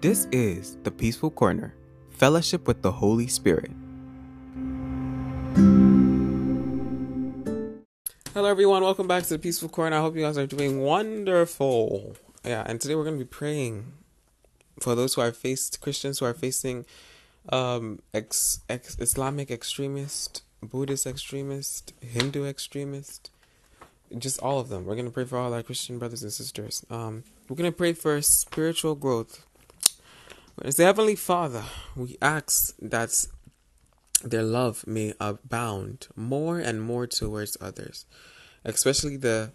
This is the Peaceful Corner, fellowship with the Holy Spirit. Hello, everyone. Welcome back to the Peaceful Corner. I hope you guys are doing wonderful. Yeah, and today we're going to be praying for those who are faced Christians who are facing um, ex, ex Islamic extremist, Buddhist extremist, Hindu extremist, just all of them. We're going to pray for all our Christian brothers and sisters. Um, we're going to pray for spiritual growth. As the Heavenly Father, we ask that their love may abound more and more towards others, especially the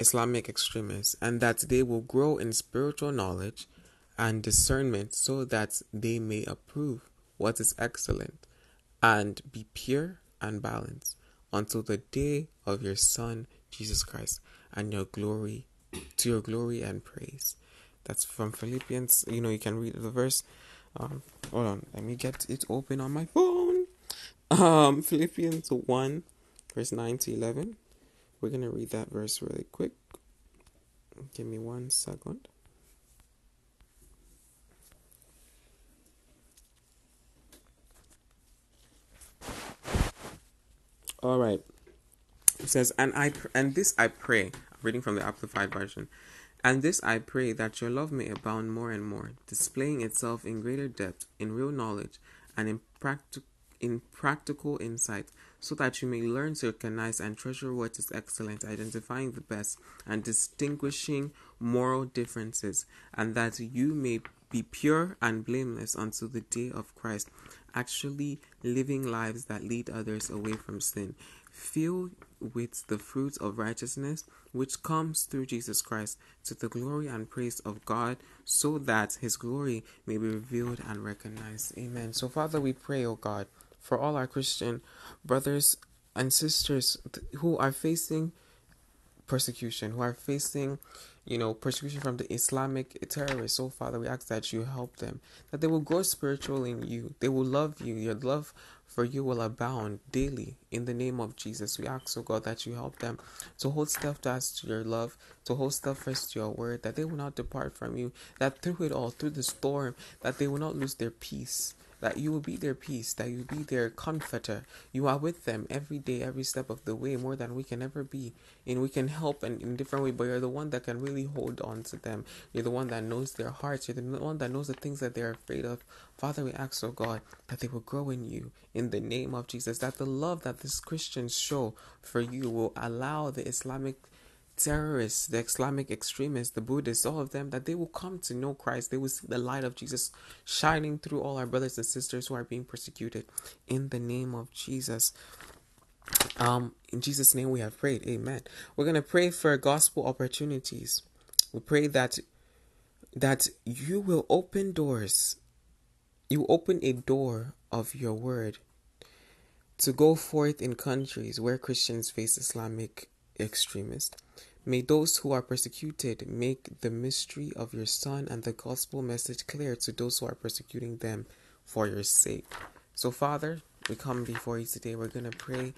Islamic extremists, and that they will grow in spiritual knowledge and discernment so that they may approve what is excellent and be pure and balanced until the day of your Son, Jesus Christ, and your glory, to your glory and praise. That's from Philippians. You know, you can read the verse. Um, hold on, let me get it open on my phone. Um, Philippians 1, verse 9 to 11. We're going to read that verse really quick. Give me one second. All right. It says, "And I pr- and this I pray." I'm reading from the Amplified version. And this I pray that your love may abound more and more, displaying itself in greater depth, in real knowledge, and in practical in practical insight, so that you may learn to recognize and treasure what is excellent, identifying the best and distinguishing moral differences, and that you may be pure and blameless until the day of Christ, actually living lives that lead others away from sin, filled with the fruits of righteousness which comes through Jesus Christ to the glory and praise of God, so that his glory may be revealed and recognized. Amen. So, Father, we pray, O God, for all our Christian brothers and sisters who are facing persecution, who are facing you know, persecution from the Islamic terrorists. So, Father, we ask that you help them, that they will grow spiritual in you. They will love you. Your love for you will abound daily in the name of Jesus. We ask, oh God, that you help them to hold steadfast to your love, to hold steadfast to your word, that they will not depart from you, that through it all, through the storm, that they will not lose their peace that you will be their peace, that you will be their comforter. You are with them every day, every step of the way, more than we can ever be. And we can help in, in different way, but you're the one that can really hold on to them. You're the one that knows their hearts. You're the one that knows the things that they're afraid of. Father, we ask, oh God, that they will grow in you in the name of Jesus, that the love that these Christians show for you will allow the Islamic terrorists, the Islamic extremists, the Buddhists, all of them, that they will come to know Christ. They will see the light of Jesus shining through all our brothers and sisters who are being persecuted in the name of Jesus. Um, in Jesus' name we have prayed. Amen. We're gonna pray for gospel opportunities. We pray that that you will open doors. You open a door of your word to go forth in countries where Christians face Islamic extremists. May those who are persecuted make the mystery of your Son and the gospel message clear to those who are persecuting them for your sake. So, Father, we come before you today. We're going to pray.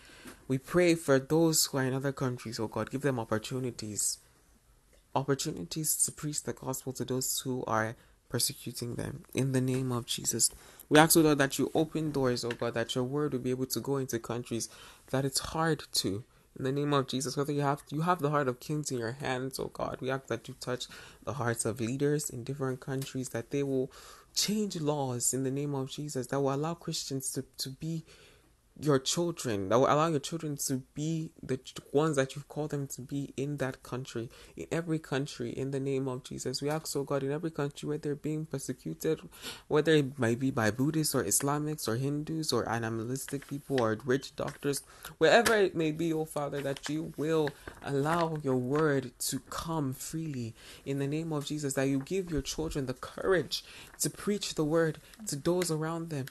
We pray for those who are in other countries, oh God. Give them opportunities. Opportunities to preach the gospel to those who are persecuting them. In the name of Jesus. We ask, oh Lord, that you open doors, oh God, that your word will be able to go into countries that it's hard to. In the name of Jesus, whether you have you have the heart of kings in your hands, oh God, we ask that you touch the hearts of leaders in different countries, that they will change laws in the name of Jesus, that will allow Christians to, to be your children, that will allow your children to be the ones that you've called them to be in that country, in every country, in the name of Jesus. We ask, oh God, in every country where they're being persecuted, whether it might be by Buddhists or Islamics or Hindus or animalistic people or rich doctors, wherever it may be, oh Father, that you will allow your word to come freely in the name of Jesus, that you give your children the courage to preach the word to those around them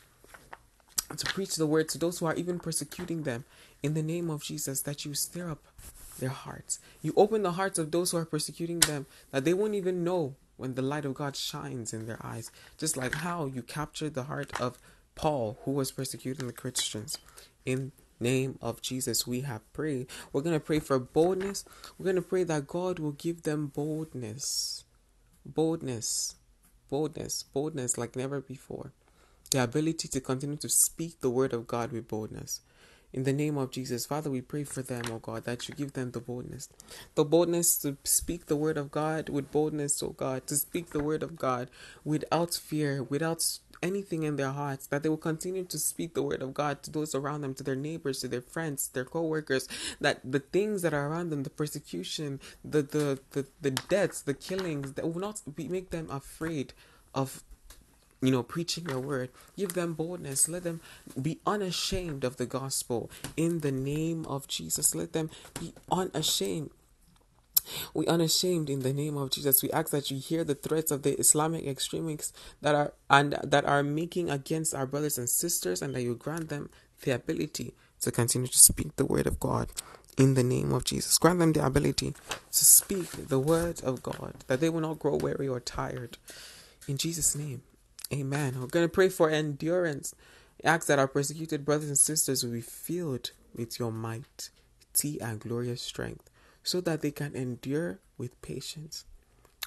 to preach the word to those who are even persecuting them in the name of Jesus, that you stir up their hearts. You open the hearts of those who are persecuting them, that they won't even know when the light of God shines in their eyes. Just like how you captured the heart of Paul, who was persecuting the Christians. In name of Jesus, we have prayed. We're going to pray for boldness. We're going to pray that God will give them boldness. Boldness boldness, boldness like never before. The ability to continue to speak the word of God with boldness. In the name of Jesus, Father, we pray for them, oh God, that you give them the boldness. The boldness to speak the word of God with boldness, oh God, to speak the word of God without fear, without anything in their hearts, that they will continue to speak the word of God to those around them, to their neighbors, to their friends, their co-workers, that the things that are around them, the persecution, the the the, the deaths, the killings, that will not be, make them afraid of you know, preaching your word. Give them boldness. Let them be unashamed of the gospel in the name of Jesus. Let them be unashamed. We unashamed in the name of Jesus. We ask that you hear the threats of the Islamic extremists that are and that are making against our brothers and sisters, and that you grant them the ability to continue to speak the word of God in the name of Jesus. Grant them the ability to speak the word of God, that they will not grow weary or tired. In Jesus' name. Amen. We're going to pray for endurance. Ask that our persecuted brothers and sisters will be filled with your might, tea, and glorious strength, so that they can endure with patience,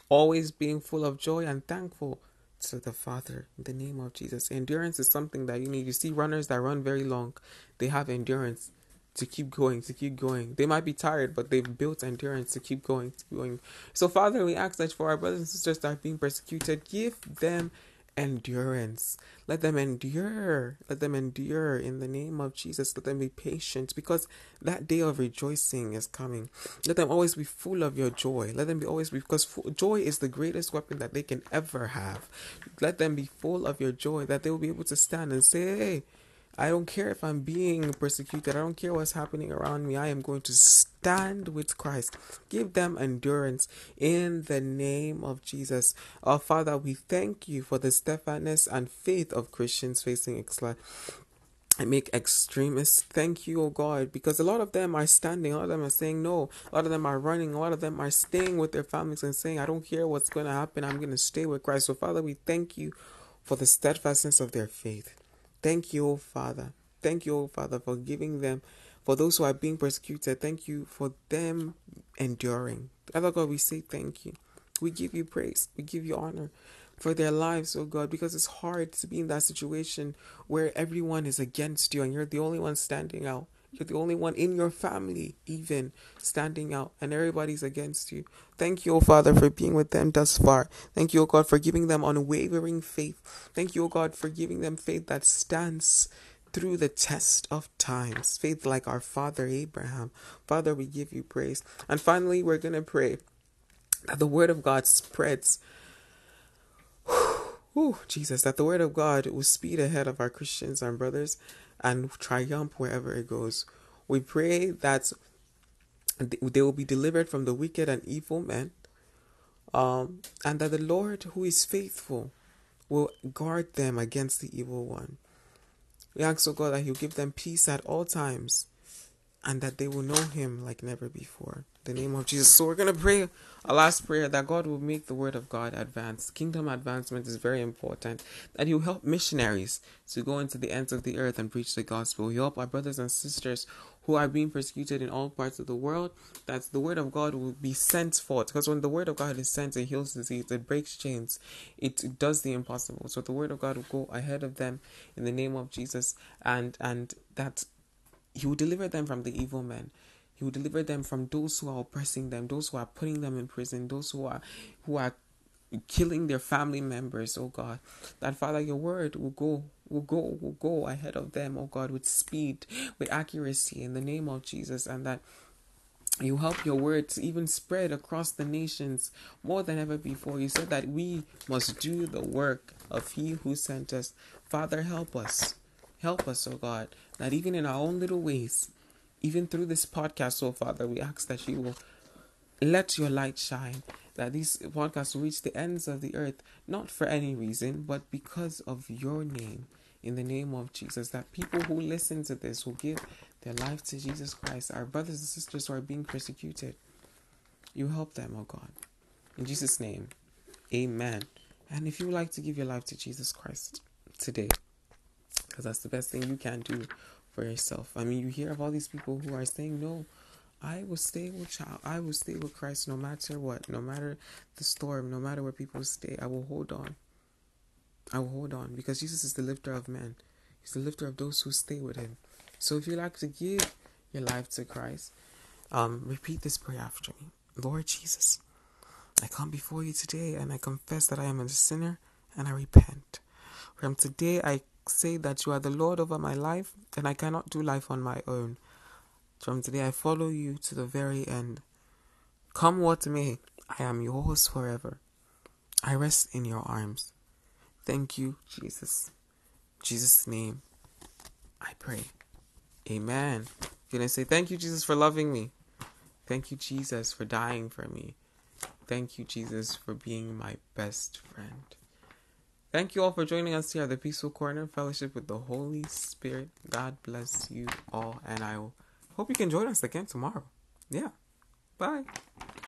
always being full of joy and thankful to the Father in the name of Jesus. Endurance is something that you need. You see runners that run very long, they have endurance to keep going, to keep going. They might be tired, but they've built endurance to keep going, to keep going. So, Father, we ask that for our brothers and sisters that are being persecuted, give them endurance. Let them endure. Let them endure in the name of Jesus. Let them be patient because that day of rejoicing is coming. Let them always be full of your joy. Let them be always be, because joy is the greatest weapon that they can ever have. Let them be full of your joy that they will be able to stand and say, Hey, I don't care if I'm being persecuted. I don't care what's happening around me. I am going to stand with Christ. Give them endurance in the name of Jesus. Our Father, we thank you for the steadfastness and faith of Christians facing exile. I make extremists thank you, oh God, because a lot of them are standing, a lot of them are saying no, a lot of them are running, a lot of them are staying with their families and saying, I don't care what's going to happen, I'm going to stay with Christ. So, Father, we thank you for the steadfastness of their faith. Thank you, Father. Thank you, Father, for giving them, for those who are being persecuted. Thank you for them enduring. Father God, we say thank you. We give you praise. We give you honor for their lives, oh God, because it's hard to be in that situation where everyone is against you and you're the only one standing out. You're the only one in your family, even standing out, and everybody's against you. Thank you, O Father, for being with them thus far. Thank you, O God, for giving them unwavering faith. Thank you, O God, for giving them faith that stands through the test of times. Faith like our father Abraham. Father, we give you praise. And finally, we're going to pray that the word of God spreads. Whew, Jesus, that the word of God will speed ahead of our Christians and brothers and triumph wherever it goes. We pray that they will be delivered from the wicked and evil men, um, and that the Lord, who is faithful, will guard them against the evil one. We ask, O God, that He'll give them peace at all times and that they will know Him like never before. In the name of Jesus. So we're going to pray a last prayer that God will make the word of God advance. Kingdom advancement is very important. That He will help missionaries to go into the ends of the earth and preach the gospel. He help our brothers and sisters who are being persecuted in all parts of the world. That the word of God will be sent forth. Because when the word of God is sent, it heals disease, it breaks chains, it does the impossible. So the word of God will go ahead of them in the name of Jesus, and and that He will deliver them from the evil men. He will deliver them from those who are oppressing them, those who are putting them in prison, those who are who are killing their family members, oh God. That Father, your word will go, will go, will go ahead of them, oh God, with speed, with accuracy in the name of Jesus, and that you help your word to even spread across the nations more than ever before. You said that we must do the work of He who sent us. Father, help us. Help us, oh God, that even in our own little ways, even through this podcast, oh Father, we ask that you will let your light shine, that these podcasts reach the ends of the earth, not for any reason, but because of your name. In the name of Jesus, that people who listen to this will give their life to Jesus Christ, our brothers and sisters who are being persecuted. You help them, oh God. In Jesus' name, amen. And if you would like to give your life to Jesus Christ today, because that's the best thing you can do for yourself. I mean, you hear of all these people who are saying, no, I will stay with child. I will stay with Christ no matter what, no matter the storm, no matter where people stay. I will hold on. I will hold on because Jesus is the lifter of men. He's the lifter of those who stay with him. So if you like to give your life to Christ, um, repeat this prayer after me. Lord Jesus, I come before you today and I confess that I am a sinner and I repent. From today I say that you are the Lord over my life and I cannot do life on my own. From today I follow you to the very end. Come what may, I am yours forever. I rest in your arms. Thank you, Jesus. In Jesus' name, I pray. Amen. Can I say thank you, Jesus, for loving me? Thank you, Jesus, for dying for me. Thank you, Jesus, for being my best friend. Thank you all for joining us here at the Peaceful Corner Fellowship with the Holy Spirit. God bless you all, and I hope you can join us again tomorrow. Yeah. Bye.